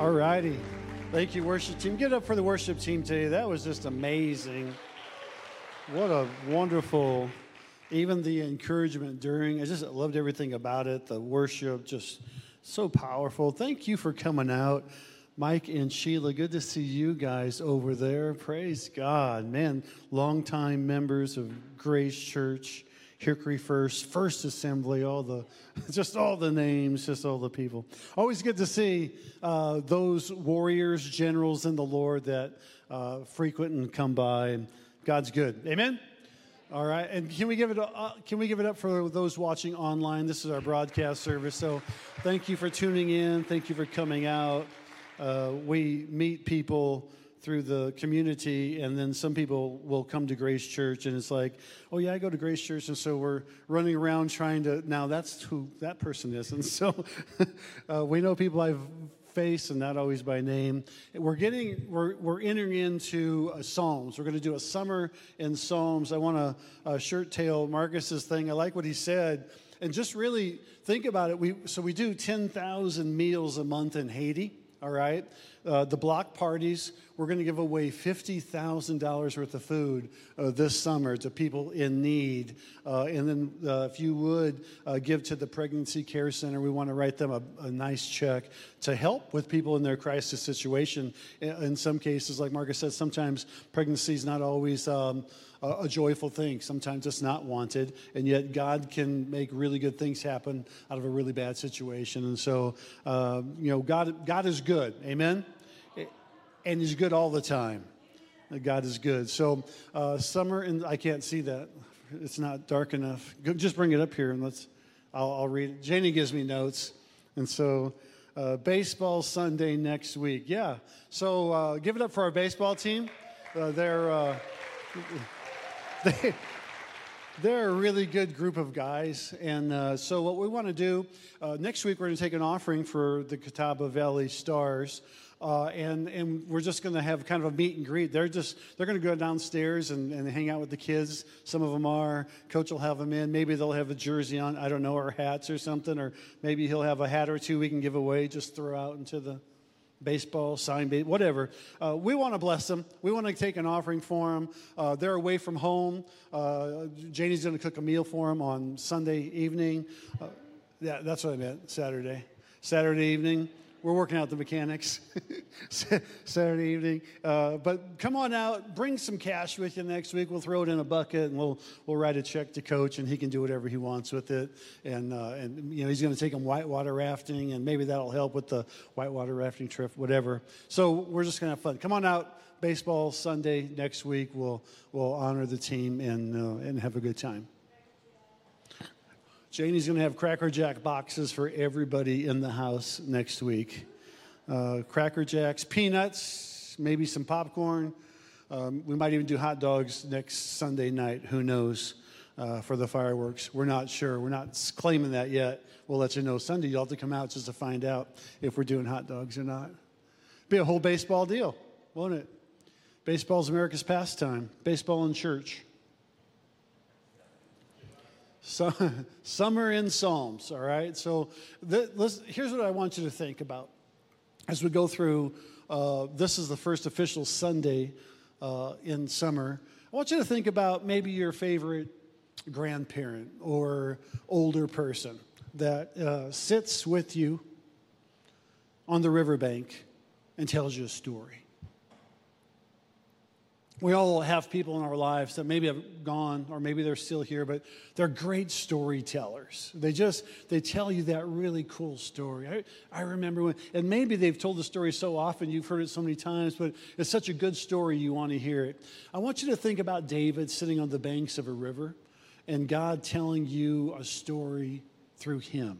All righty. Thank you, worship team. Get up for the worship team today. That was just amazing. What a wonderful, even the encouragement during. I just loved everything about it. The worship, just so powerful. Thank you for coming out. Mike and Sheila, good to see you guys over there. Praise God. Man, longtime members of Grace Church. Hickory First, First Assembly, all the, just all the names, just all the people. Always good to see uh, those warriors, generals in the Lord that uh, frequent and come by. God's good. Amen. All right, and can we give it uh, can we give it up for those watching online? This is our broadcast service, so thank you for tuning in. Thank you for coming out. Uh, we meet people through the community, and then some people will come to Grace Church, and it's like, oh yeah, I go to Grace Church, and so we're running around trying to. Now that's who that person is, and so uh, we know people I've faced, and not always by name. We're getting, we're we're entering into uh, Psalms. We're going to do a summer in Psalms. I want to uh, shirt tail Marcus's thing. I like what he said. And just really think about it. We, so we do 10,000 meals a month in Haiti all right? Uh, the block parties, we're going to give away $50,000 worth of food uh, this summer to people in need. Uh, and then uh, if you would uh, give to the Pregnancy Care Center, we want to write them a, a, nice check to help with people in their crisis situation. In, in some cases, like Marcus said, sometimes pregnancy is not always. Um, a, joyful thing. Sometimes it's not wanted, and yet God can make really good things happen out of a really bad situation. And so, uh, you know, God, God is good. Amen? And He's good all the time. God is good. So, uh, summer, and I can't see that. It's not dark enough. Just bring it up here and let's, I'll, I'll read it. Janie gives me notes. And so, uh, baseball Sunday next week. Yeah. So, uh, give it up for our baseball team. Uh, they're. Uh, they, they're a really good group of guys. And uh, so, what we want to do uh, next week, we're going to take an offering for the Catawba Valley Stars. Uh, and, and we're just going to have kind of a meet and greet. They're just they're going to go downstairs and, and hang out with the kids. Some of them are. Coach will have them in. Maybe they'll have a jersey on. I don't know, or hats or something. Or maybe he'll have a hat or two we can give away. Just throw out into the baseball, sign, whatever. Uh, we want to bless them. We want to take an offering for them. Uh, they're away from home. Uh, Janie's going to cook a meal for them on Sunday evening. Uh, yeah, that's what I meant, Saturday. Saturday evening. We're working out the mechanics Saturday evening. Uh, but come on out, bring some cash with you next week. We'll throw it in a bucket and we'll, we'll write a check to coach and he can do whatever he wants with it. And, uh, and you know, he's going to take him whitewater rafting and maybe that'll help with the whitewater rafting trip, whatever. So we're just going to have fun. Come on out, baseball Sunday next week. We'll, we'll honor the team and, uh, and have a good time. Janie's going to have Cracker Jack boxes for everybody in the house next week. Uh, Cracker Jacks, peanuts, maybe some popcorn. Um, we might even do hot dogs next Sunday night. Who knows? Uh, for the fireworks. We're not sure. We're not claiming that yet. We'll let you know Sunday. You'll have to come out just to find out if we're doing hot dogs or not. Be a whole baseball deal, won't it? Baseball's America's pastime. Baseball in church. So, summer in Psalms, all right? So the, here's what I want you to think about as we go through. Uh, this is the first official Sunday uh, in summer. I want you to think about maybe your favorite grandparent or older person that uh, sits with you on the riverbank and tells you a story we all have people in our lives that maybe have gone or maybe they're still here but they're great storytellers. They just they tell you that really cool story. I, I remember when and maybe they've told the story so often you've heard it so many times but it's such a good story you want to hear it. I want you to think about david sitting on the banks of a river and god telling you a story through him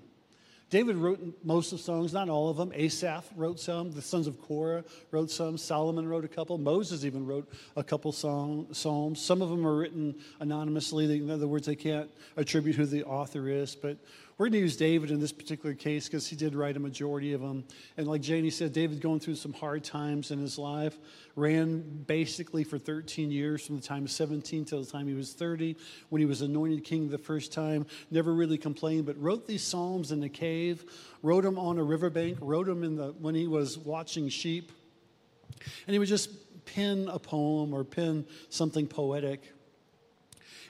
David wrote most of the songs, not all of them. Asaph wrote some. The sons of Korah wrote some. Solomon wrote a couple. Moses even wrote a couple song, psalms. Some of them are written anonymously. In other words, they can't attribute who the author is. But we're going to use David in this particular case because he did write a majority of them. And like Janie said, David going through some hard times in his life, ran basically for 13 years from the time of 17 till the time he was 30, when he was anointed king the first time, never really complained, but wrote these psalms in the cave, wrote them on a riverbank, wrote them in the, when he was watching sheep. And he would just pen a poem or pen something poetic.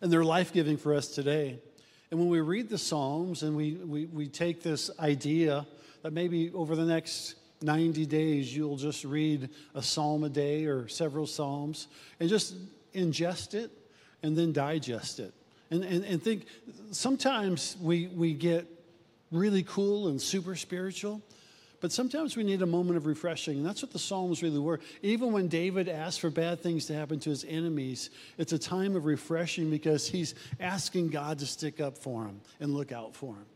And they're life giving for us today. And when we read the Psalms and we, we, we take this idea that maybe over the next 90 days you'll just read a psalm a day or several psalms and just ingest it and then digest it. And, and, and think sometimes we, we get really cool and super spiritual. But sometimes we need a moment of refreshing, and that's what the Psalms really were. Even when David asked for bad things to happen to his enemies, it's a time of refreshing because he's asking God to stick up for him and look out for him.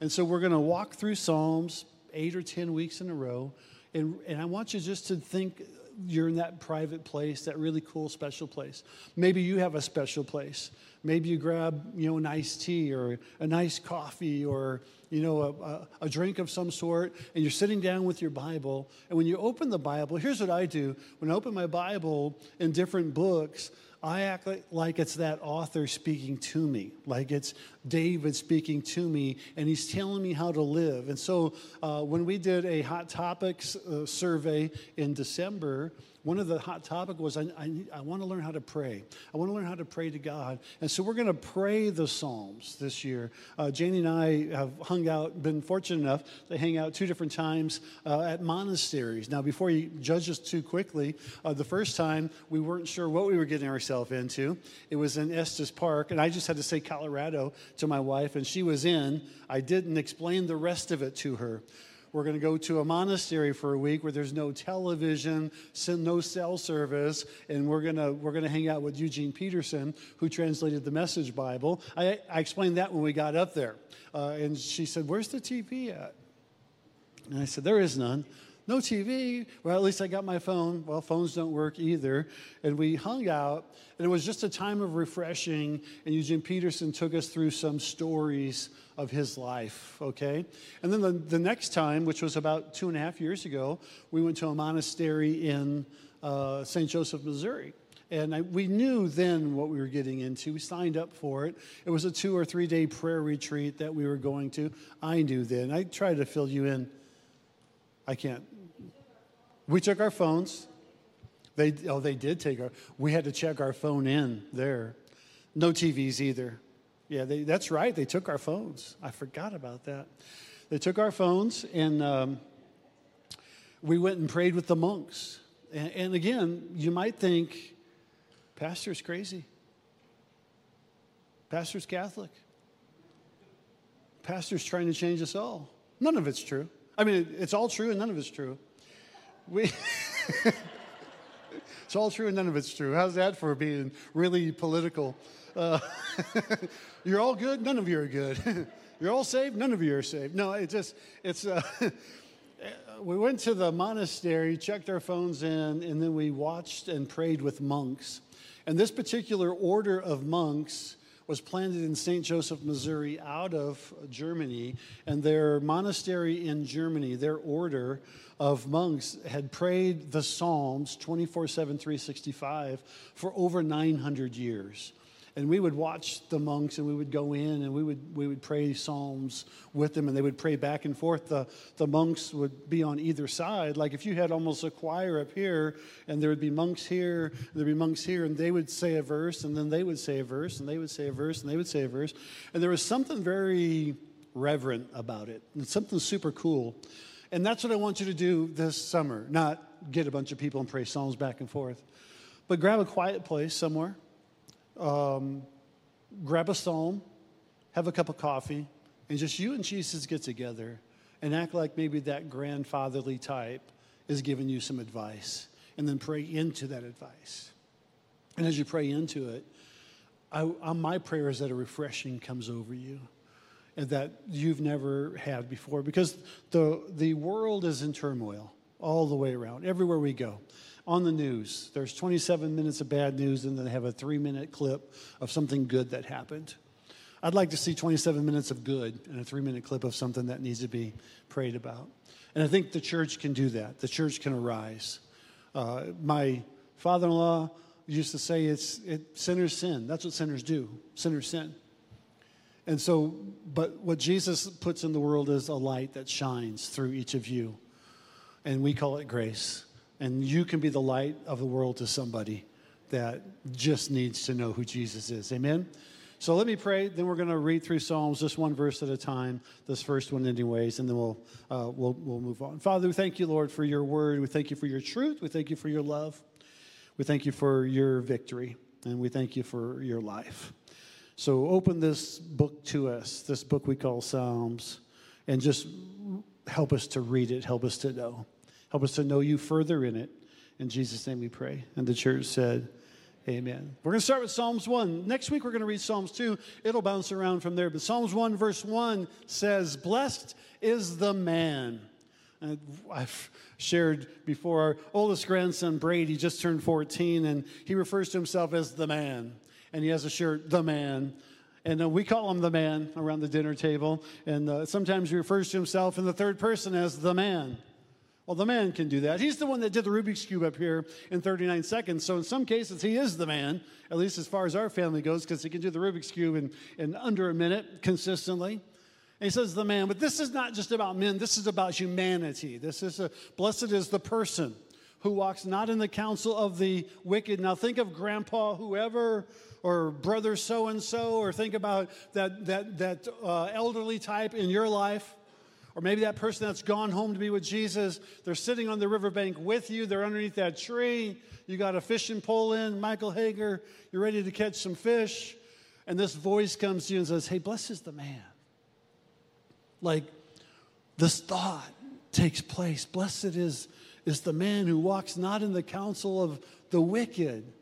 And so we're going to walk through Psalms eight or 10 weeks in a row. And, and I want you just to think you're in that private place, that really cool, special place. Maybe you have a special place. Maybe you grab, you know, an iced tea or a nice coffee or you know, a, a, drink of some sort, and you're sitting down with your Bible. And when you open the Bible, here's what I do when I open my Bible in different books, I act like, it's that author speaking to me, like it's David speaking to me, and he's telling me how to live. And so uh, when we did a Hot Topics uh, survey in December, one of the hot topic was I, I, I want to learn how to pray. I want to learn how to pray to God. And so we're going to pray the Psalms this year. Uh, Janie and I have hung out, been fortunate enough to hang out two different times uh, at monasteries. Now, before you judge us too quickly, uh, the first time we weren't sure what we were getting ourselves into. It was in Estes Park, and I just had to say Colorado to my wife, and she was in. I didn't explain the rest of it to her. We're going to go to a monastery for a week where there's no television, no cell service, and we're going to, we're going to hang out with Eugene Peterson, who translated the Message Bible. I, I explained that when we got up there. Uh, and she said, Where's the TV at? And I said, There is none. No TV. Well, at least I got my phone. Well, phones don't work either. And we hung out, and it was just a time of refreshing. And Eugene Peterson took us through some stories of his life, okay? And then the, the next time, which was about two and a half years ago, we went to a monastery in uh, St. Joseph, Missouri. And I, we knew then what we were getting into. We signed up for it. It was a two or three day prayer retreat that we were going to. I knew then. I tried to fill you in. I can't. We took our phones. They, oh, they did take our, we had to check our phone in there. No TVs either. Yeah, they, that's right. They took our phones. I forgot about that. They took our phones and um, we went and prayed with the monks. And, and again, you might think, Pastor's crazy. Pastor's Catholic. Pastor's trying to change us all. None of it's true. I mean, it's all true and none of it's true. We. it's all true and none of it's true. How's that for being really political? Uh, you're all good, none of you are good. you're all saved, none of you are saved. No, it just, it's, uh, we went to the monastery, checked our phones in, and then we watched and prayed with monks. And this particular order of monks was planted in St. Joseph, Missouri, out of Germany. And their monastery in Germany, their order of monks, had prayed the Psalms 24 7, 365 for over 900 years and we would watch the monks and we would go in and we would, we would pray psalms with them and they would pray back and forth. The, the monks would be on either side. Like if you had almost a choir up here and there would be monks here there'd be monks here and they would say a verse and then they would say a verse and they would say a verse and they would say a verse. And there was something very reverent about it and something super cool. And that's what i want you to do this summer. Not get a bunch of people and pray psalms back and forth but grab a quiet place somewhere um, grab a psalm, have a cup of coffee, and just you and Jesus get together and act like maybe that grandfatherly type is giving you some advice. And then pray into that advice. And as you pray into it, I, I, my prayer is that a refreshing comes over you and that you've never had before because the, the world is in turmoil all the way around, everywhere we go on the news. There's 27 minutes of bad news, and then they have a three minute clip of something good that happened. I'd like to see 27 minutes of good and a three minute clip of something that needs to be prayed about. And I think the church can do that. The church can arise. Uh, my father in law used to say it's it, sinners sin. That's what sinners do. Sinners sin. And so, but what Jesus puts in the world is a light that shines through each of you. And we call it grace. And you can be the light of the world to somebody that just needs to know who Jesus is. Amen? So let me pray. Then we're going to read through Psalms just one verse at a time. This first one, anyways, and then we'll uh, we'll we'll move on. Father, we thank you, Lord, for your word. We thank you for your truth. We thank you for your love. We thank you for your victory, and we thank you for your life. So open this book to us, this book we call Psalms, and just help us to read it. Help us to know. Help us to know you further in it. In Jesus' name we pray. And the church said. Amen. We're going to start with Psalms 1. Next week, we're going to read Psalms 2. It'll bounce around from there. But Psalms 1, verse 1 says, Blessed is the man. I've shared before, our oldest grandson, Brady, just turned 14, and he refers to himself as the man. And he has a shirt, the man. And uh, we call him the man around the dinner table. And uh, sometimes he refers to himself in the third person as the man. Well, the man can do that. He's the one that did the Rubik's Cube up here in 39 seconds. So, in some cases, he is the man, at least as far as our family goes, because he can do the Rubik's Cube in, in under a minute consistently. And he says, the man. But this is not just about men, this is about humanity. This is a, blessed is the person who walks not in the counsel of the wicked. Now, think of grandpa, whoever, or brother so and so, or think about that, that, that uh, elderly type in your life or maybe that person that's gone home to be with Jesus, they're sitting on the riverbank with you, they're underneath that tree, you got a fishing pole in, Michael Hager, you're ready to catch some fish, and this voice comes to you and says, Hey, blessed is the man. Like this thought takes place. Blessed is, is the man who walks not in the counsel of the wicked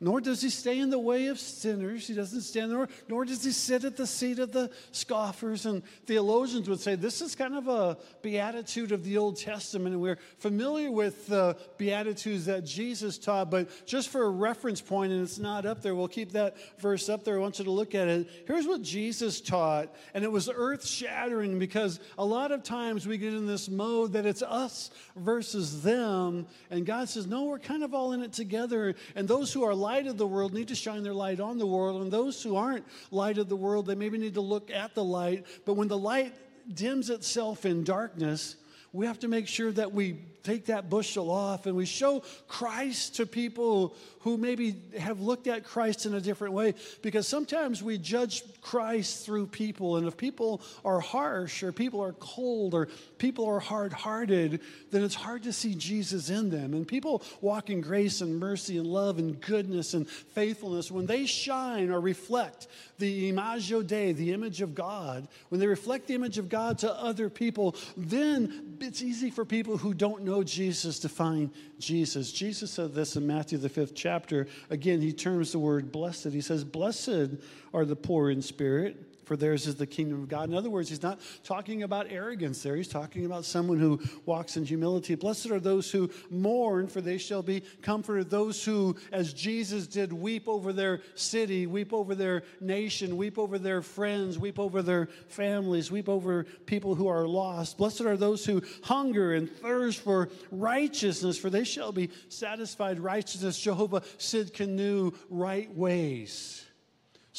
nor does he stay in the way of sinners. He doesn't stand there, nor does he sit at the seat of the scoffers. And theologians would say this is kind of a beatitude of the Old Testament. And we're familiar with the beatitudes that Jesus taught, but just for a reference point, and it's not up there, we'll keep that verse up there. I want you to look at it. Here's what Jesus taught, and it was earth shattering because a lot of times we get in this mode that it's us versus them. And God says, no, we're kind of all in it together. And those who are light of the world need to shine their light on the world. And those who aren't light of the world, they maybe need to look at the light. But when the light dims itself in darkness, we have to make sure that we take that bushel off and we show Christ to people who maybe have looked at Christ in a different way because sometimes we judge Christ through people. And if people are harsh or people are cold or people are hard hearted, then it's hard to see Jesus in them. And people walk in grace and mercy and love and goodness and faithfulness, when they shine or reflect the imago Dei, the image of God, when they reflect the image of God to other people, then it's easy for people who don't know Jesus to find Jesus. Jesus said this in Matthew, the fifth chapter. Again, he terms the word blessed. He says, Blessed are the poor in spirit for theirs is the kingdom of God. In other words, he's not talking about arrogance there. He's talking about someone who walks in humility. Blessed are those who mourn, for they shall be comforted. Those who, as Jesus did, weep over their city, weep over their nation, weep over their friends, weep over their families, weep over people who are lost. Blessed are those who hunger and thirst for righteousness, for they shall be satisfied. Righteousness, Jehovah Tsidkenu, right ways.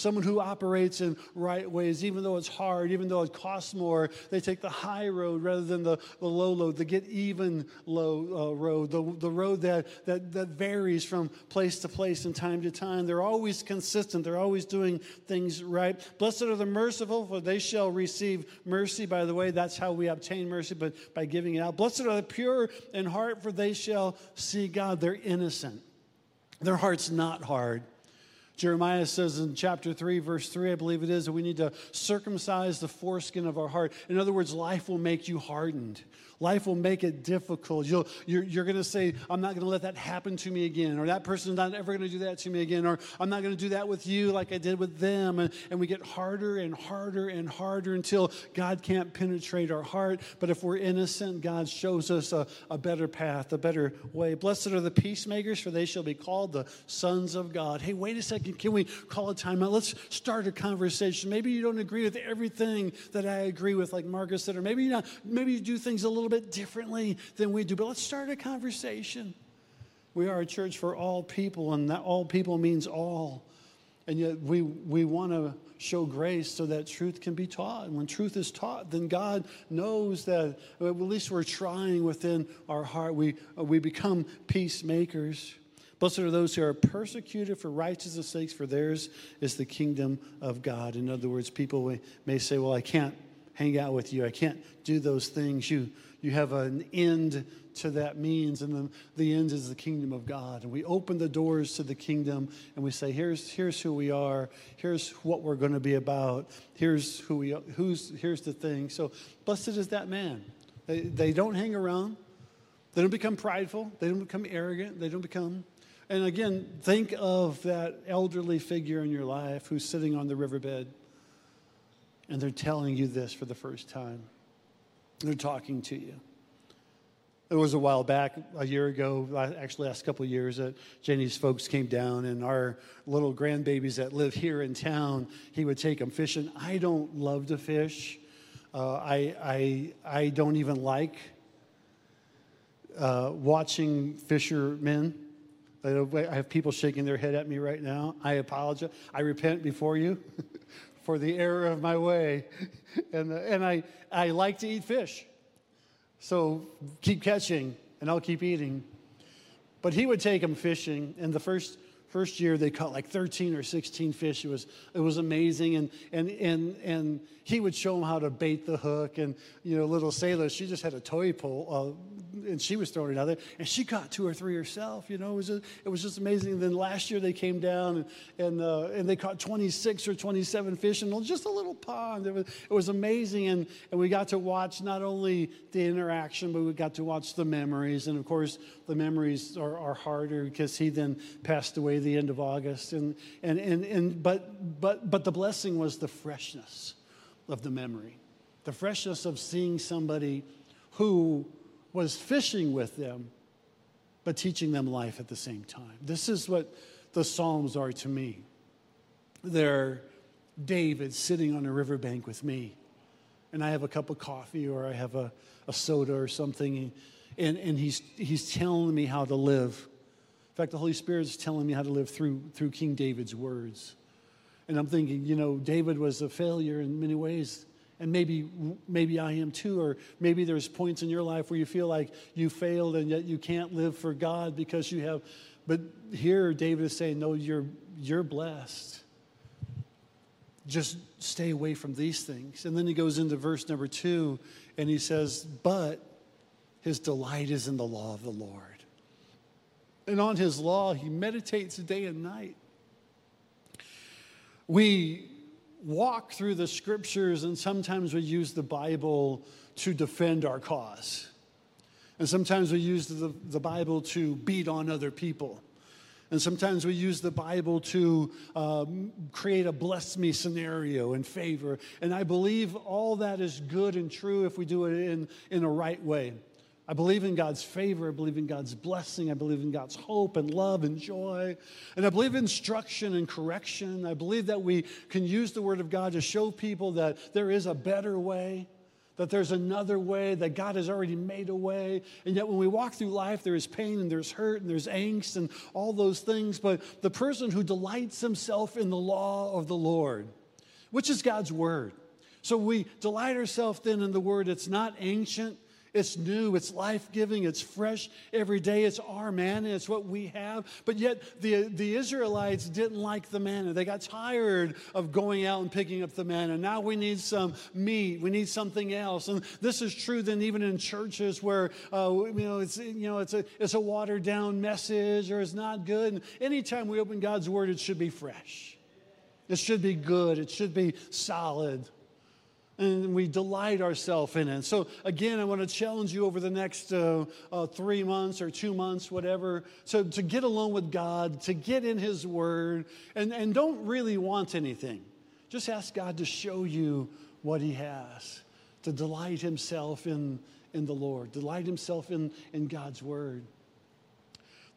Someone who operates in right ways, even though it's hard, even though it costs more, they take the high road rather than the, the low road, the get even low uh, road, the, the road that, that, that varies from place to place and time to time. They're always consistent, they're always doing things right. Blessed are the merciful, for they shall receive mercy. By the way, that's how we obtain mercy, but by giving it out. Blessed are the pure in heart, for they shall see God. They're innocent, their heart's not hard. Jeremiah says in chapter 3, verse 3, I believe it is, that we need to circumcise the foreskin of our heart. In other words, life will make you hardened. Life will make it difficult. You'll, you're, you're going to say, I'm not going to let that happen to me again, or that person's not ever going to do that to me again, or I'm not going to do that with you like I did with them. And, and we get harder and harder and harder until God can't penetrate our heart. But if we're innocent, God shows us a, a better path, a better way. Blessed are the peacemakers, for they shall be called the sons of God. Hey, wait a second can, we call a timeout? Let's start a conversation. Maybe you don't agree with everything that I agree with, like Marcus said, or maybe, you not, maybe you do things a little bit differently than we do, but let's start a conversation. We are a church for all people, and that all people means all. And yet we, we want to show grace so that truth can be taught. And when truth is taught, then God knows that uh, at least we're trying within our heart. We, uh, we become peacemakers. Blessed are those who are persecuted for righteousness' sakes, for theirs is the kingdom of God. In other words, people may say, Well, I can't hang out with you, I can't do those things. You, you have an end to that means, and the, the end is the kingdom of God. And we open the doors to the kingdom and we say, here's, here's who we are, here's what we're going to be about, here's who we who's here's the thing. So blessed is that man. They, they don't hang around, they don't become prideful, they don't become arrogant, they don't become and again, think of that elderly figure in your life who's sitting on the riverbed and they're telling you this for the first time. They're talking to you. It was a while back, a year ago, actually last couple of years, that Jenny's folks came down, and our little grandbabies that live here in town, he would take them fishing. I don't love to fish. Uh, I, I, I don't even like uh, watching fishermen. I have people shaking their head at me right now. I apologize. I repent before you for the error of my way. And, and I, I like to eat fish. So keep catching, and I'll keep eating. But he would take them fishing, and the first first year they caught like 13 or 16 fish. It was it was amazing, and and and and he would show them how to bait the hook. And you know, little Sailor, she just had a toy pole, uh, and she was throwing it out there, and she caught two or three herself. You know, it was just, it was just amazing. And then last year they came down and and, uh, and they caught 26 or 27 fish in just a little pond. It was it was amazing, and and we got to watch not only the interaction, but we got to watch the memories. And of course, the memories are, are harder because he then passed away the end of August. And and and and but but but the blessing was the freshness of the memory, the freshness of seeing somebody who was fishing with them, but teaching them life at the same time. This is what the Psalms are to me. They're David sitting on a riverbank with me, and I have a cup of coffee or I have a, a soda or something, and, and he's, he's telling me how to live. Fact, the Holy Spirit is telling me how to live through, through King David's words. And I'm thinking, you know, David was a failure in many ways. And maybe, maybe I am too, or maybe there's points in your life where you feel like you failed and yet you can't live for God because you have. But here, David is saying, no, you're, you're blessed. Just stay away from these things. And then he goes into verse number two and he says, but his delight is in the law of the Lord. And on his law, he meditates day and night. We walk through the scriptures, and sometimes we use the Bible to defend our cause. And sometimes we use the, the Bible to beat on other people. And sometimes we use the Bible to um, create a bless me scenario in favor. And I believe all that is good and true if we do it in, in a right way. I believe in God's favor. I believe in God's blessing. I believe in God's hope and love and joy. And I believe instruction and correction. I believe that we can use the Word of God to show people that there is a better way, that there's another way, that God has already made a way. And yet, when we walk through life, there is pain and there's hurt and there's angst and all those things. But the person who delights himself in the law of the Lord, which is God's Word. So we delight ourselves then in the Word. It's not ancient. It's new, it's life giving, it's fresh every day. It's our manna, it's what we have. But yet, the, the Israelites didn't like the manna. They got tired of going out and picking up the manna. Now we need some meat, we need something else. And this is true then, even in churches where uh, you know, it's, you know, it's, a, it's a watered down message or it's not good. And anytime we open God's word, it should be fresh, it should be good, it should be solid and we delight ourselves in it. So, again, I want to challenge you over the next uh, uh, three months or two months, whatever, to, to get alone with God, to get in His Word, and, and don't really want anything. Just ask God to show you what He has, to delight Himself in, in the Lord, delight Himself in, in God's Word.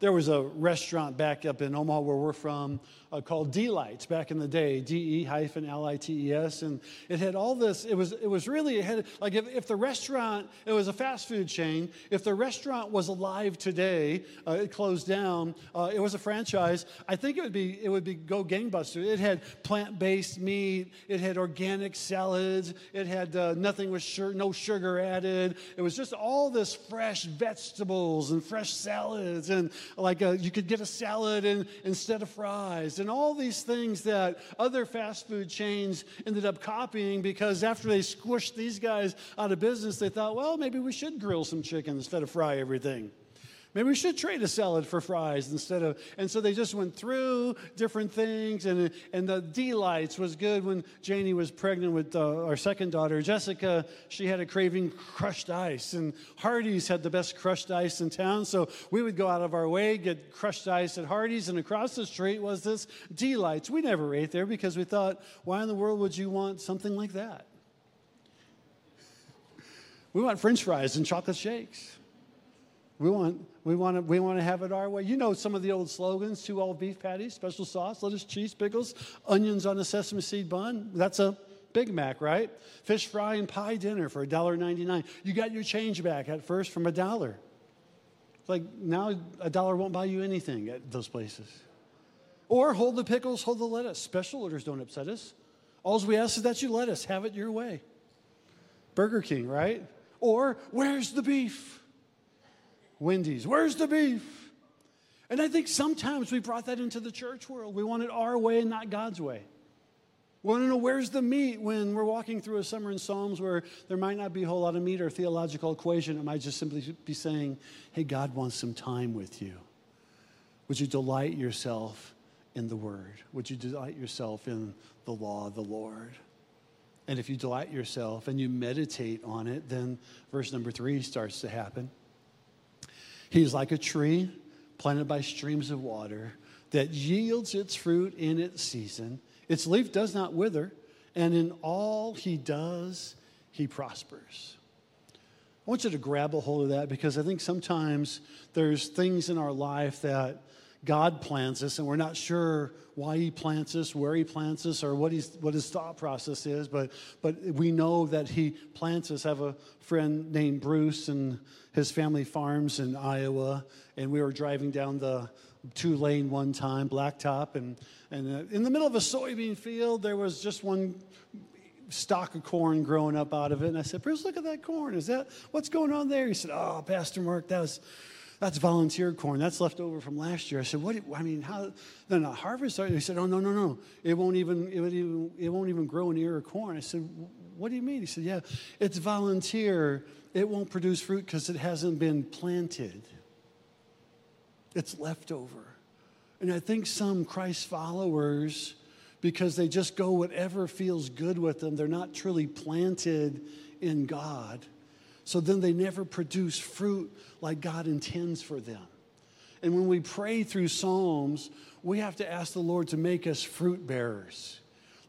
There was a restaurant back up in Omaha where we're from uh, called Delights back in the day, D E hyphen L I T E S. And it had all this, it was, it was really, it had, like if, if the restaurant, it was a fast food chain, if the restaurant was alive today, uh, it closed down, uh, it was a franchise, I think it would be, it would be go gangbuster. It had plant based meat, it had organic salads, it had uh, nothing with sugar, no sugar added. It was just all this fresh vegetables and fresh salads. And like a, uh, you could get a salad and, instead of fries and all these things that other fast food chains ended up copying because after they squished these guys out of business, they thought, well, maybe we should grill some chicken instead of fry everything. Maybe we should trade a salad for fries instead of. And so they just went through different things. And, and the delights was good when Janie was pregnant with uh, our second daughter, Jessica. She had a craving crushed ice. And Hardee's had the best crushed ice in town. So we would go out of our way, get crushed ice at Hardee's. And across the street was this delights. We never ate there because we thought, why in the world would you want something like that? We want french fries and chocolate shakes. We want, we, want to, we want to have it our way. You know some of the old slogans two all beef patties, special sauce, lettuce, cheese, pickles, onions on a sesame seed bun. That's a Big Mac, right? Fish fry and pie dinner for $1.99. You got your change back at first from a dollar. Like now, a dollar won't buy you anything at those places. Or hold the pickles, hold the lettuce. Special orders don't upset us. All we ask is that you let us have it your way. Burger King, right? Or where's the beef? Wendy's. Where's the beef? And I think sometimes we brought that into the church world. We want it our way and not God's way. We want to know where's the meat when we're walking through a summer in Psalms where there might not be a whole lot of meat or theological equation. It might just simply be saying, hey, God wants some time with you. Would you delight yourself in the word? Would you delight yourself in the law of the Lord? And if you delight yourself and you meditate on it, then verse number three starts to happen. He is like a tree planted by streams of water that yields its fruit in its season. Its leaf does not wither, and in all he does, he prospers. I want you to grab a hold of that because I think sometimes there's things in our life that God plants us, and we're not sure why He plants us, where He plants us, or what, he's, what His thought process is, but, but we know that He plants us. I have a friend named Bruce, and his family farms in Iowa, and we were driving down the two lane one time, blacktop, and, and uh, in the middle of a soybean field, there was just one stalk of corn growing up out of it. And I said, Bruce, look at that corn. Is that what's going on there? He said, Oh, Pastor Mark, that was that's volunteer corn. That's left over from last year. I said, what? I mean, how? Then a harvest? He said, oh no, no, no. It won't even. It, won't even, it won't even grow an ear of corn. I said, what do you mean? He said, yeah, it's volunteer. It won't produce fruit because it hasn't been planted. It's leftover. And I think some Christ followers, because they just go whatever feels good with them, they're not truly planted in God so then they never produce fruit like God intends for them. And when we pray through Psalms, we have to ask the Lord to make us fruit bearers.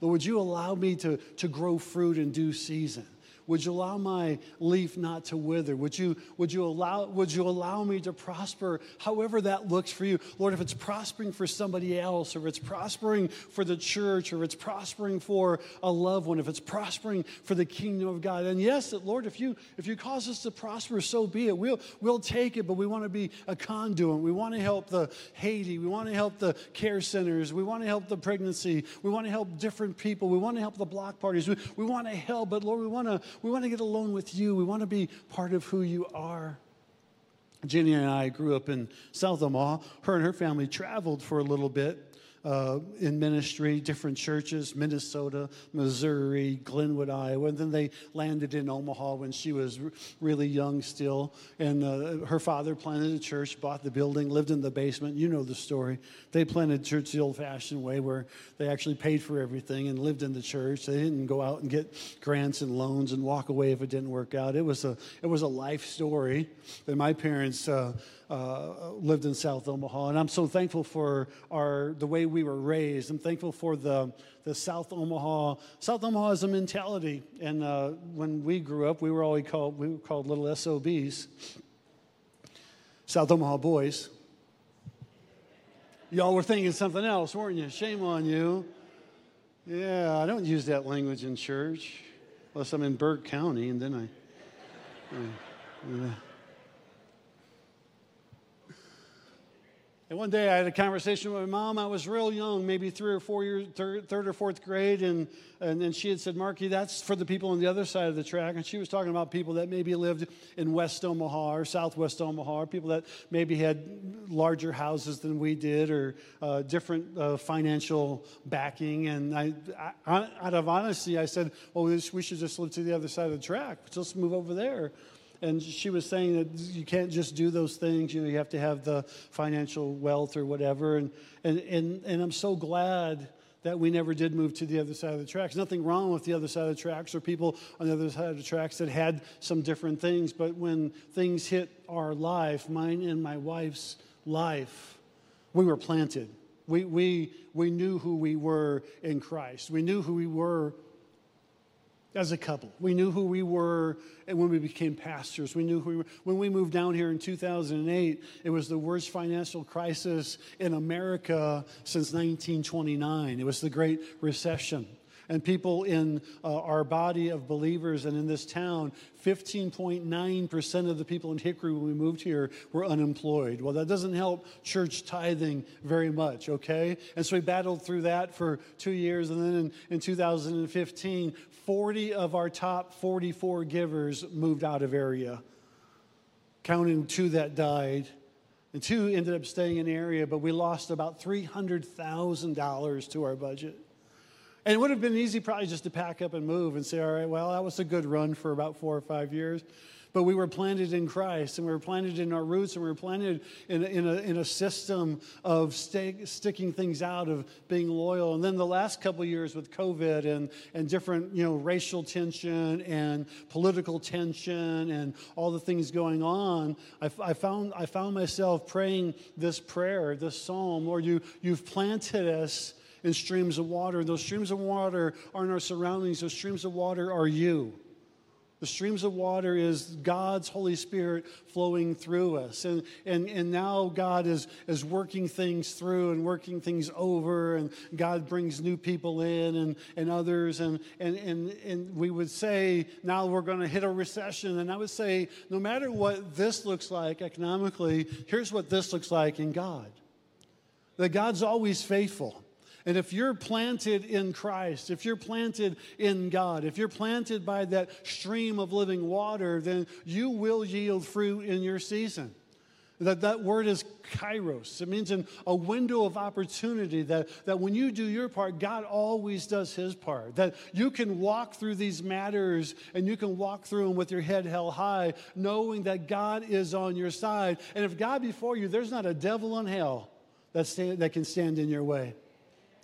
Lord, would you allow me to, to grow fruit in due season? Would you allow my leaf not to wither? Would you, would, you allow, would you allow me to prosper however that looks for you? Lord, if it's prospering for somebody else, or it's prospering for the church, or it's prospering for a loved one, if it's prospering for the kingdom of God. And yes, Lord, if you if you cause us to prosper, so be it. We'll we'll take it, but we want to be a conduit. We want to help the Haiti. We want to help the care centers. We want to help the pregnancy. We want to help different people. We want to help the block parties. We, we want to help, but Lord, we want to we want to get alone with you. We want to be part of who you are. Jenny and I grew up in South Omaha. Her and her family traveled for a little bit uh, in ministry, different churches, Minnesota, Missouri, Glenwood, Iowa. And then they landed in Omaha when she was r- really young still. And uh, her father planted a church, bought the building, lived in the basement. You know the story. They planted church the old fashioned way where they actually paid for everything and lived in the church. They didn't go out and get grants and loans and walk away if it didn't work out. It was a, it was a life story that my parents. Uh, uh, lived in South Omaha, and I'm so thankful for our the way we were raised. I'm thankful for the the South Omaha. South Omaha is a mentality, and uh, when we grew up, we were always called we were called little SOBs, South Omaha boys. Y'all were thinking something else, weren't you? Shame on you. Yeah, I don't use that language in church unless I'm in Burke County, and then I. I And one day I had a conversation with my mom. I was real young, maybe three or four years, third, or fourth grade. And, and then she had said, Marky, that's for the people on the other side of the track. And she was talking about people that maybe lived in West Omaha or Southwest Omaha, or people that maybe had larger houses than we did or uh, different uh, financial backing. And I, I, out of honesty, I said, well, we should just live to the other side of the track. Let's move over there and she was saying that you can't just do those things you know you have to have the financial wealth or whatever. And and and, and i'm so glad that we never did move to the other side of the tracks. Nothing wrong with the other side of the tracks or people on the other side of the tracks that had some different things but when things hit our life mine and my wife's life we were planted. We, we, we knew who we were in christ. We knew who we were as a couple. We knew who we were and when we became pastors. We knew who we were. When we moved down here in 2008, it was the worst financial crisis in America since 1929. It was the Great Recession and people in uh, our body of believers and in this town, 15.9% of the people in Hickory when we moved here were unemployed. Well, that doesn't help church tithing very much, okay? And so we battled through that for two years. And then in, in 2015, 40 of our top 44 givers moved out of area, counting two that died. And two ended up staying in area, but we lost about $300,000 to our budget. And it would have been easy probably just to pack up and move and say, all right, well, that was a good run for about four or five years. But we were planted in Christ and we were planted in our roots and we were planted in, in, a, in a system of stay, sticking things out, of being loyal. And then the last couple years with COVID and, and different, you know, racial tension and political tension and all the things going on, I, I, found, I found myself praying this prayer, this psalm, Lord, you, you've planted us in streams of water. Those streams of water aren't our surroundings, those streams of water are you. The streams of water is God's Holy Spirit flowing through us. And, and, and now God is, is working things through and working things over, and God brings new people in and, and others. And, and, and, and we would say, now we're going to hit a recession. And I would say, no matter what this looks like economically, here's what this looks like in God that God's always faithful. And if you're planted in Christ, if you're planted in God, if you're planted by that stream of living water, then you will yield fruit in your season. That, that word is kairos. It means in a window of opportunity that, that when you do your part, God always does his part. That you can walk through these matters and you can walk through them with your head held high, knowing that God is on your side. And if God before you, there's not a devil in hell that, stand, that can stand in your way.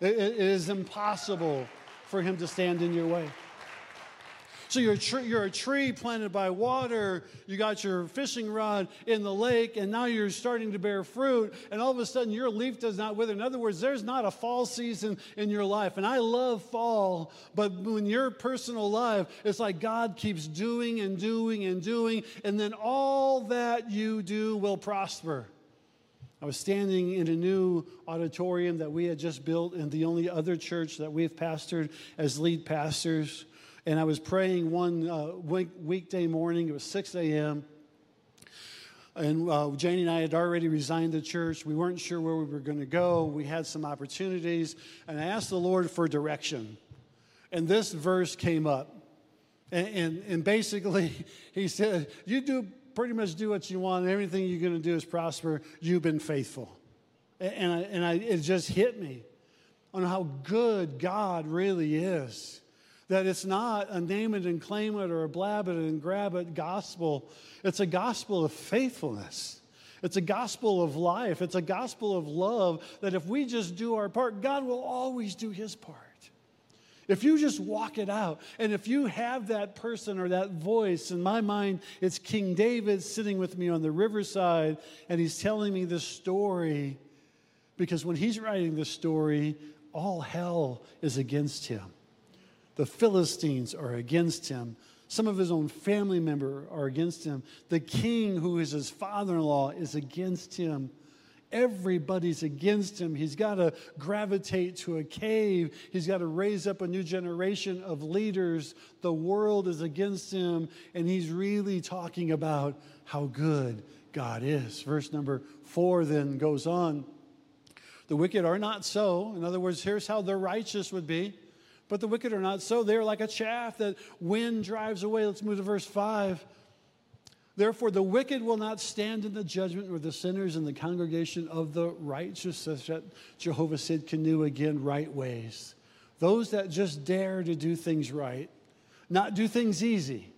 It, it is impossible for him to stand in your way. So you're a, tree, you're a tree planted by water, you got your fishing rod in the lake, and now you're starting to bear fruit, and all of a sudden your leaf does not wither. In other words, there's not a fall season in your life. And I love fall, but when your personal life, it's like God keeps doing and doing and doing, and then all that you do will prosper. I was standing in a new auditorium that we had just built in the only other church that we've pastored as lead pastors. And I was praying one uh, week, weekday morning. It was 6 a.m. And uh, Janie and I had already resigned the church. We weren't sure where we were going to go. We had some opportunities. And I asked the Lord for direction. And this verse came up. And, and, and basically, he said, You do pretty much do what you want, and everything you're going to do is prosper. You've been faithful. And, I, and I, it just hit me on how good God really is. That it's not a name it and claim it or a blab it and grab it gospel. It's a gospel of faithfulness. It's a gospel of life. It's a gospel of love that if we just do our part, God will always do his part. If you just walk it out, and if you have that person or that voice, in my mind, it's King David sitting with me on the riverside, and he's telling me this story because when he's writing this story, all hell is against him. The Philistines are against him. Some of his own family member are against him. The king, who is his father in law, is against him. Everybody's against him. He's got to gravitate to a cave. He's got to raise up a new generation of leaders. The world is against him, and he's really talking about how good God is. Verse number four then goes on. The wicked are not so. In other words, here's how the righteous would be. But the wicked are not so. They're like a chaff that wind drives away. Let's move to verse 5. Therefore, the wicked will not stand in the judgment, nor the sinners in the congregation of the righteous, that Jehovah Tsidkenu again, right ways. Those that just dare to do things right, not do things easy,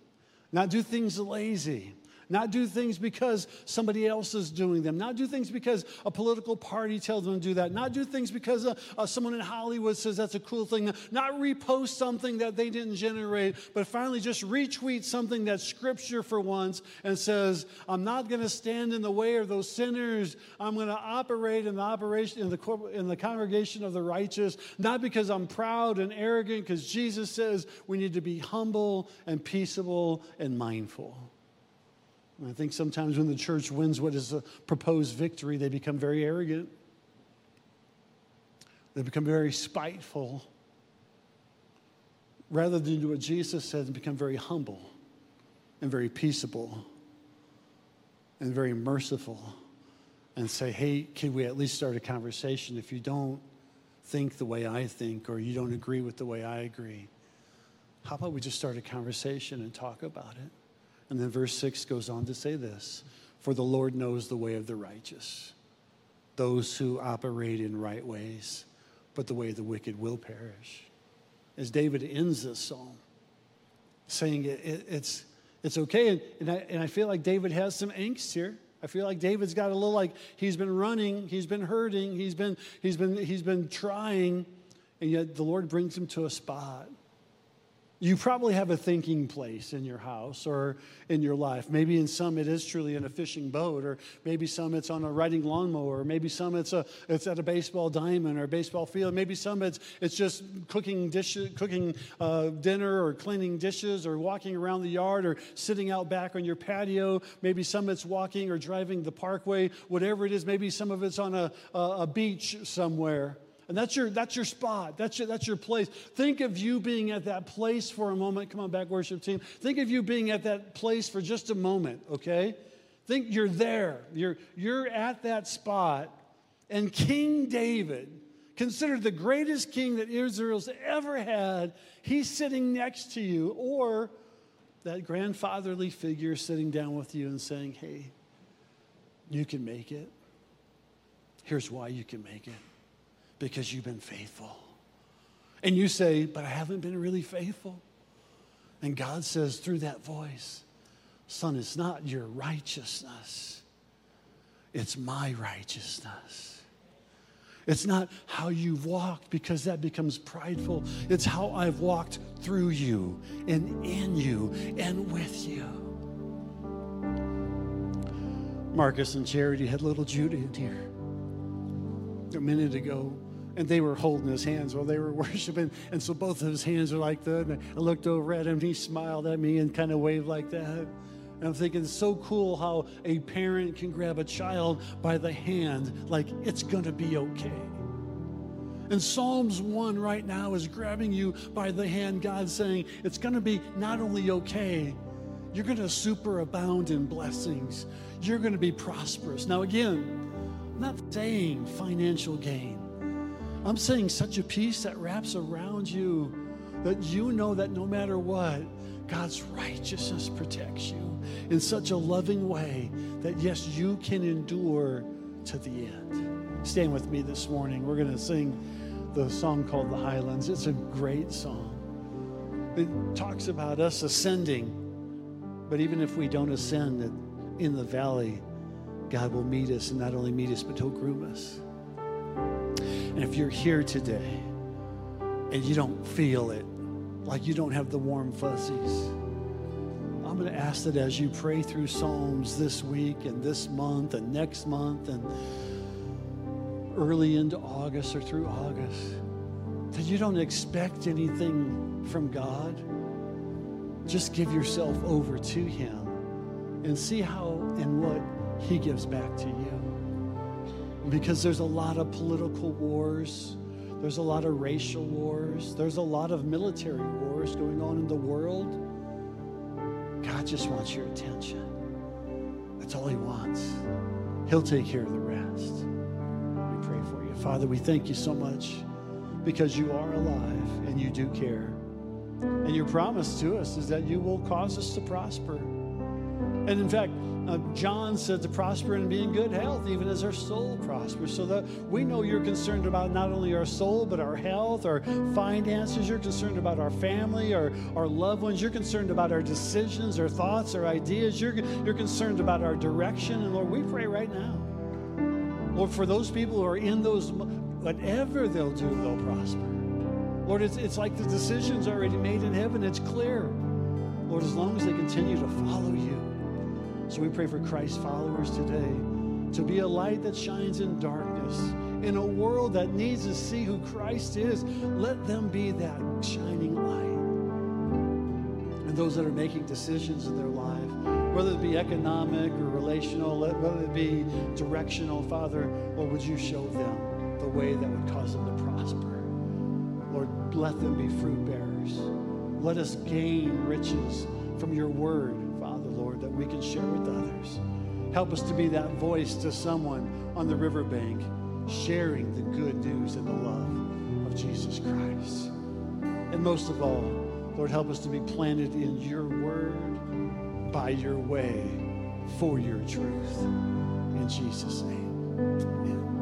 not do things lazy, not do things because somebody else is doing them. Not do things because a political party tells them to do that. Not do things because uh, uh, someone in Hollywood says that's a cool thing. Not repost something that they didn't generate, but finally just retweet something that's scripture for once and says, I'm not going to stand in the way of those sinners. I'm going to operate in the operation in the, in the congregation of the righteous, not because I'm proud and arrogant, because Jesus says we need to be humble and peaceable and mindful. I think sometimes when the church wins what is a proposed victory, they become very arrogant. They become very spiteful. Rather than do what Jesus said and become very humble and very peaceable and very merciful and say, hey, can we at least start a conversation if you don't think the way I think or you don't agree with the way I agree? How about we just start a conversation and talk about it? And then verse 6 goes on to say this For the Lord knows the way of the righteous, those who operate in right ways, but the way of the wicked will perish. As David ends this psalm, saying it, it, it's, it's okay. And, and, I, and I feel like David has some angst here. I feel like David's got a little like he's been running, he's been hurting, he's been, he's been, he's been trying, and yet the Lord brings him to a spot you probably have a thinking place in your house or in your life. Maybe in some it is truly in a fishing boat, or maybe some it's on a riding lawnmower, or maybe some it's a it's at a baseball diamond or a baseball field. Maybe some it's it's just cooking dishes, cooking uh, dinner, or cleaning dishes, or walking around the yard, or sitting out back on your patio. Maybe some it's walking or driving the parkway. Whatever it is, maybe some of it's on a, a, a beach somewhere. And that's your, that's your spot. That's your, that's your place. Think of you being at that place for a moment. Come on back, worship team. Think of you being at that place for just a moment, okay? Think you're there. You're, you're at that spot. And King David, considered the greatest king that Israel's ever had, he's sitting next to you. Or that grandfatherly figure sitting down with you and saying, hey, you can make it. Here's why you can make it because you've been faithful. And you say, But I haven't been really faithful. And God says through that voice, Son, it's not your righteousness, it's my righteousness. It's not how you've walked because that becomes prideful. It's how I've walked through you and in you and with you. Marcus and Charity had little Judah in here a minute ago and they were holding his hands while they were worshiping. And so both of his hands are like that. And I looked over at him, and he smiled at me and kind of waved like that. And I'm thinking, it's so cool how a parent can grab a child by the hand, like it's going to be okay. And Psalms 1 right now is grabbing you by the hand, God saying, it's going to be not only okay, you're going to superabound in blessings. You're going to be prosperous. Now, again, I'm not saying financial gain. I'm saying such a peace that wraps around you that you know that no matter what, God's righteousness protects you in such a loving way that, yes, you can endure to the end. Stand with me this morning. We're going to sing the song called The Highlands. It's a great song. It talks about us ascending, but even if we don't ascend in the valley, God will meet us and not only meet us, but He'll groom us. And if you're here today and you don't feel it, like you don't have the warm fuzzies, I'm going to ask that as you pray through Psalms this week and this month and next month and early into August or through August, that you don't expect anything from God. Just give yourself over to Him and see how and what He gives back to you. Because there's a lot of political wars, there's a lot of racial wars, there's a lot of military wars going on in the world. God just wants your attention. That's all He wants. He'll take care of the rest. We pray for you. Father, we thank you so much because you are alive and you do care. And your promise to us is that you will cause us to prosper. And in fact, uh, John said to prosper and be in good health, even as our soul prospers. So that we know you're concerned about not only our soul, but our health, our finances. You're concerned about our family, our, our loved ones. You're concerned about our decisions, our thoughts, our ideas. You're, you're concerned about our direction. And Lord, we pray right now. Lord, for those people who are in those, whatever they'll do, they'll prosper. Lord, it's, it's like the decision's already made in heaven. It's clear. Lord, as long as they continue to follow you. So we pray for Christ's followers today to be a light that shines in darkness. In a world that needs to see who Christ is, let them be that shining light. And those that are making decisions in their life, whether it be economic or relational, whether it be directional, Father, Lord, would you show them the way that would cause them to prosper? Lord, let them be fruit bearers. Let us gain riches from your word Lord, that we can share with others. Help us to be that voice to someone on the riverbank, sharing the good news and the love of Jesus Christ. And most of all, Lord, help us to be planted in your word, by your way, for your truth. In Jesus' name, amen.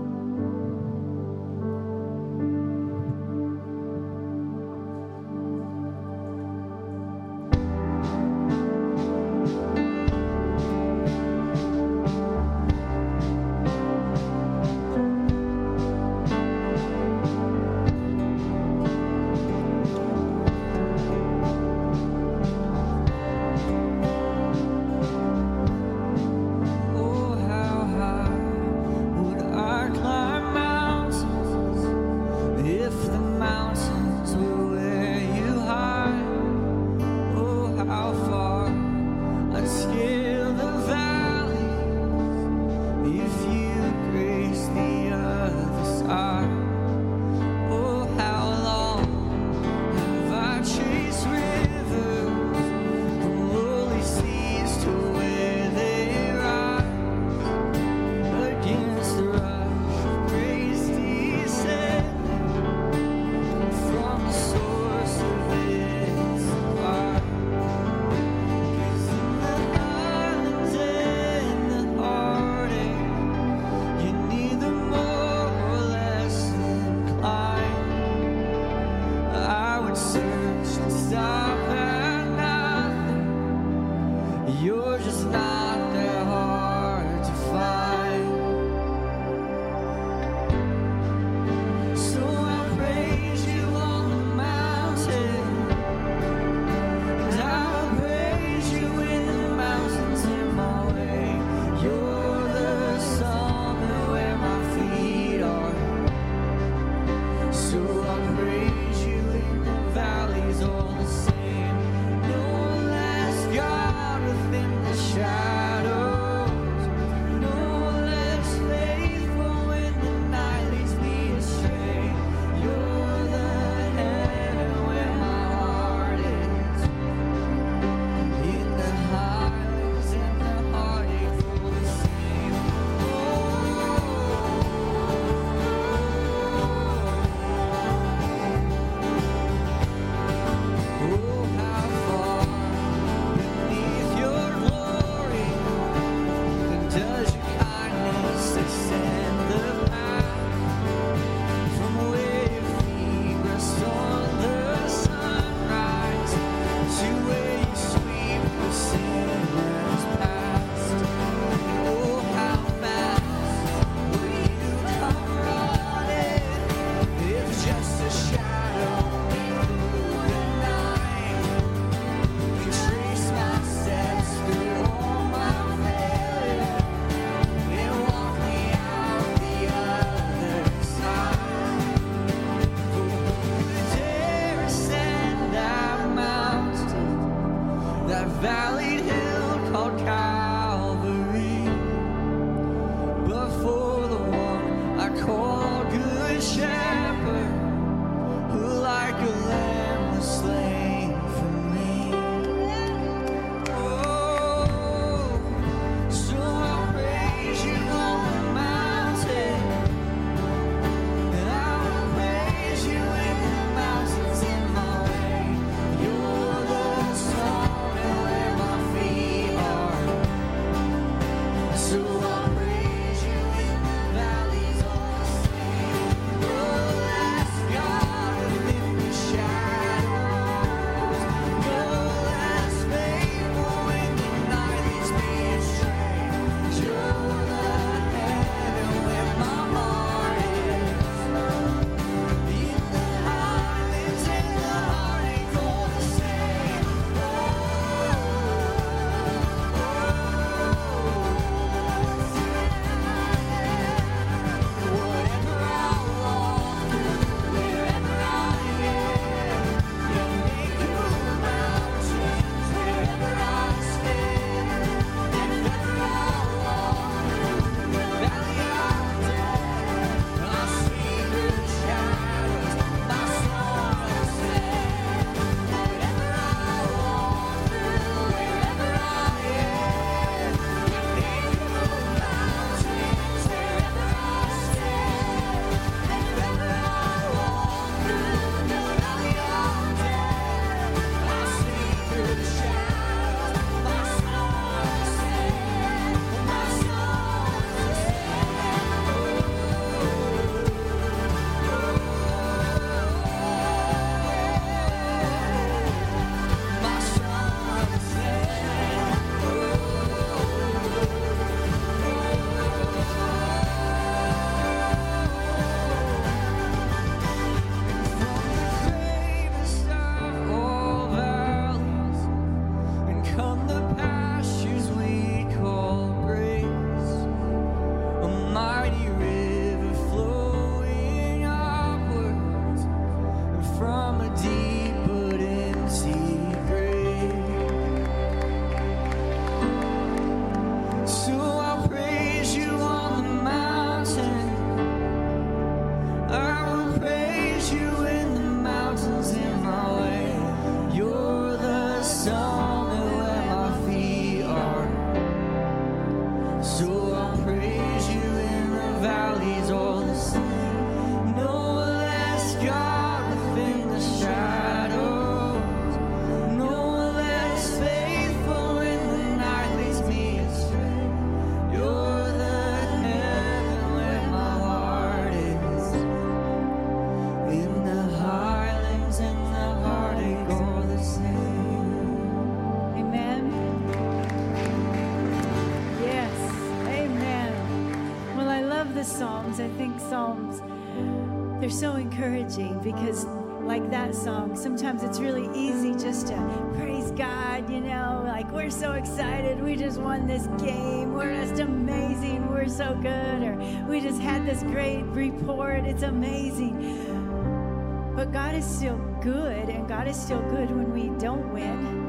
Because like that song, sometimes it's really easy just to praise God, you know, like we're so excited, we just won this game, we're just amazing, we're so good, or we just had this great report, it's amazing. But God is still good, and God is still good when we don't win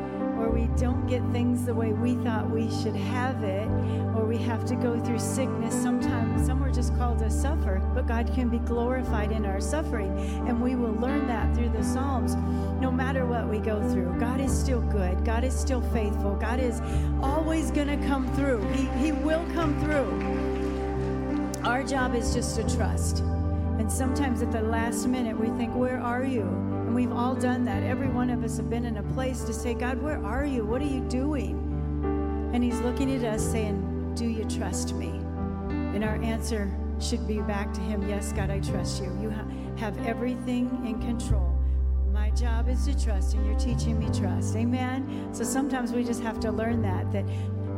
we don't get things the way we thought we should have it, or we have to go through sickness. Sometimes some are just called to suffer, but God can be glorified in our suffering. And we will learn that through the Psalms. No matter what we go through, God is still good. God is still faithful. God is always going to come through. He, he will come through. Our job is just to trust. And sometimes at the last minute, we think, Where are you? And we've all done that. Every one of us have been in a place to say, God, where are you? What are you doing? And He's looking at us saying, Do you trust me? And our answer should be back to Him, Yes, God, I trust you. You have everything in control. My job is to trust, and you're teaching me trust. Amen. So sometimes we just have to learn that, that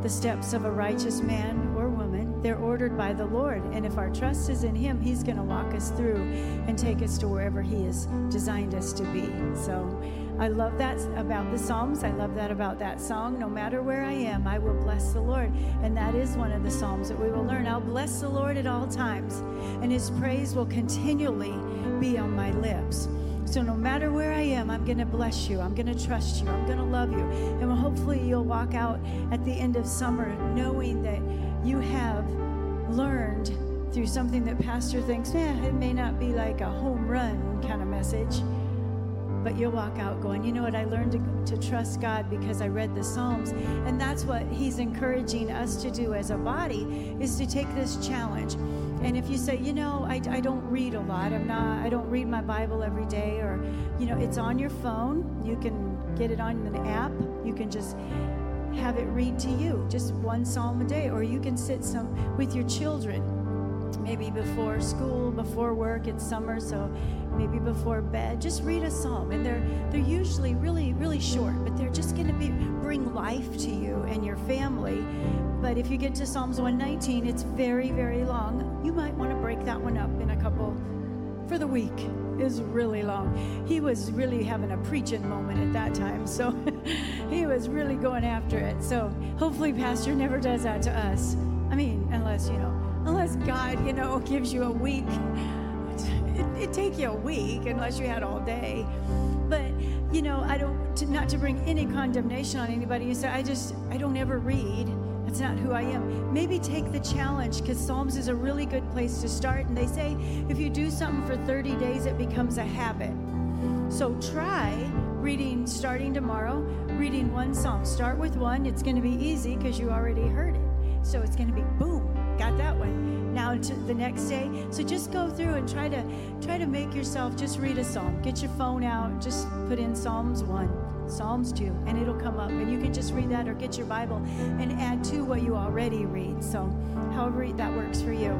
the steps of a righteous man or woman, they're ordered by the Lord. And if our trust is in Him, He's going to walk us through and take us to wherever He has designed us to be. So I love that about the Psalms. I love that about that song. No matter where I am, I will bless the Lord. And that is one of the Psalms that we will learn. I'll bless the Lord at all times, and His praise will continually be on my lips. So no matter where I am, I'm going to bless you. I'm going to trust you. I'm going to love you. And hopefully you'll walk out at the end of summer knowing that you have learned through something that pastor thinks, yeah, it may not be like a home run kind of message. But you'll walk out going, you know what? I learned to, to trust God because I read the Psalms. And that's what He's encouraging us to do as a body is to take this challenge and if you say, you know, I, I don't read a lot, I'm not, I don't read my Bible every day, or, you know, it's on your phone, you can get it on an app, you can just have it read to you, just one psalm a day, or you can sit some with your children, maybe before school, before work, it's summer, so maybe before bed, just read a psalm. And they're they're usually really, really short, but they're just gonna be bring life to you and your family but if you get to Psalms 119, it's very, very long. You might want to break that one up in a couple for the week. Is really long. He was really having a preaching moment at that time, so he was really going after it. So hopefully, Pastor never does that to us. I mean, unless you know, unless God, you know, gives you a week. It, would take you a week unless you had all day. But you know, I don't to, not to bring any condemnation on anybody. You say I just I don't ever read. That's not who I am. Maybe take the challenge because Psalms is a really good place to start. And they say if you do something for 30 days, it becomes a habit. So try reading starting tomorrow, reading one psalm. Start with one. It's going to be easy because you already heard it. So it's going to be boom, got that one. Now to the next day. So just go through and try to try to make yourself just read a psalm. Get your phone out, just put in Psalms 1 Psalms 2, and it'll come up. And you can just read that or get your Bible and add to what you already read. So, however that works for you,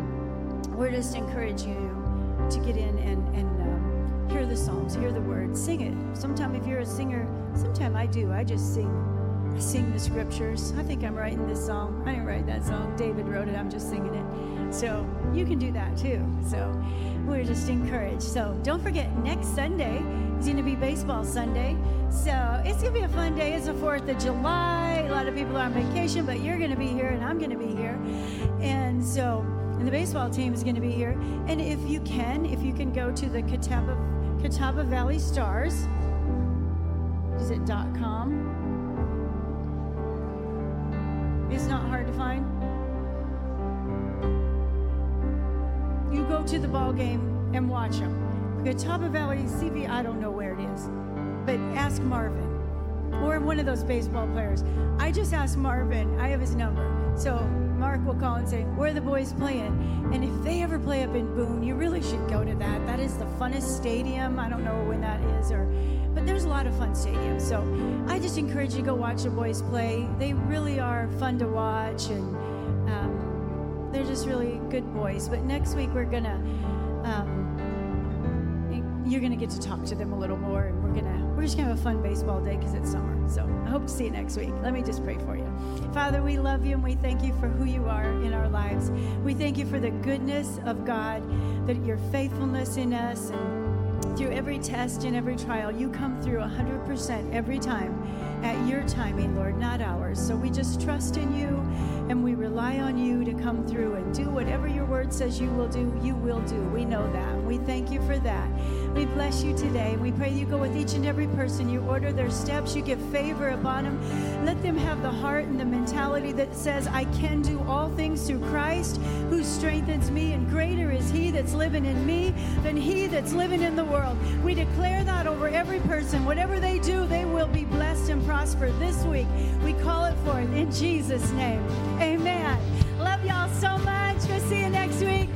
we're just encouraging you to get in and, and um, hear the Psalms, hear the words, sing it. Sometime if you're a singer, sometime I do, I just sing. Sing the scriptures. I think I'm writing this song. I didn't write that song. David wrote it. I'm just singing it. So you can do that too. So we're just encouraged. So don't forget, next Sunday is going to be Baseball Sunday. So it's going to be a fun day. It's the 4th of July. A lot of people are on vacation, but you're going to be here and I'm going to be here. And so, and the baseball team is going to be here. And if you can, if you can go to the Catawba, Catawba Valley Stars, is it .com? It's not hard to find. You go to the ball game and watch them. Catawba Valley CV, I don't know where it is but ask Marvin or one of those baseball players. I just asked Marvin, I have his number. So Mark will call and say, Where are the boys playing? And if they ever play up in Boone, you really should go to that. That is the funnest stadium. I don't know when that is, or but there's a lot of fun stadiums. So I just encourage you to go watch the boys play. They really are fun to watch, and um, they're just really good boys. But next week we're gonna. Um, you're to get to talk to them a little more and we're to we're just to have a fun baseball day because it's summer so i hope to see you next week let me just pray for you father we love you and we thank you for who you are in our lives we thank you for the goodness of god that your faithfulness in us and through every test and every trial you come through 100% every time at your timing lord not ours so we just trust in you and we rely on you to come through and do whatever your word says you will do you will do we know that we thank you for that we bless you today. We pray you go with each and every person. You order their steps. You give favor upon them. Let them have the heart and the mentality that says, I can do all things through Christ who strengthens me, and greater is he that's living in me than he that's living in the world. We declare that over every person. Whatever they do, they will be blessed and prosper this week. We call it forth in Jesus' name. Amen. Love y'all so much. We'll see you next week.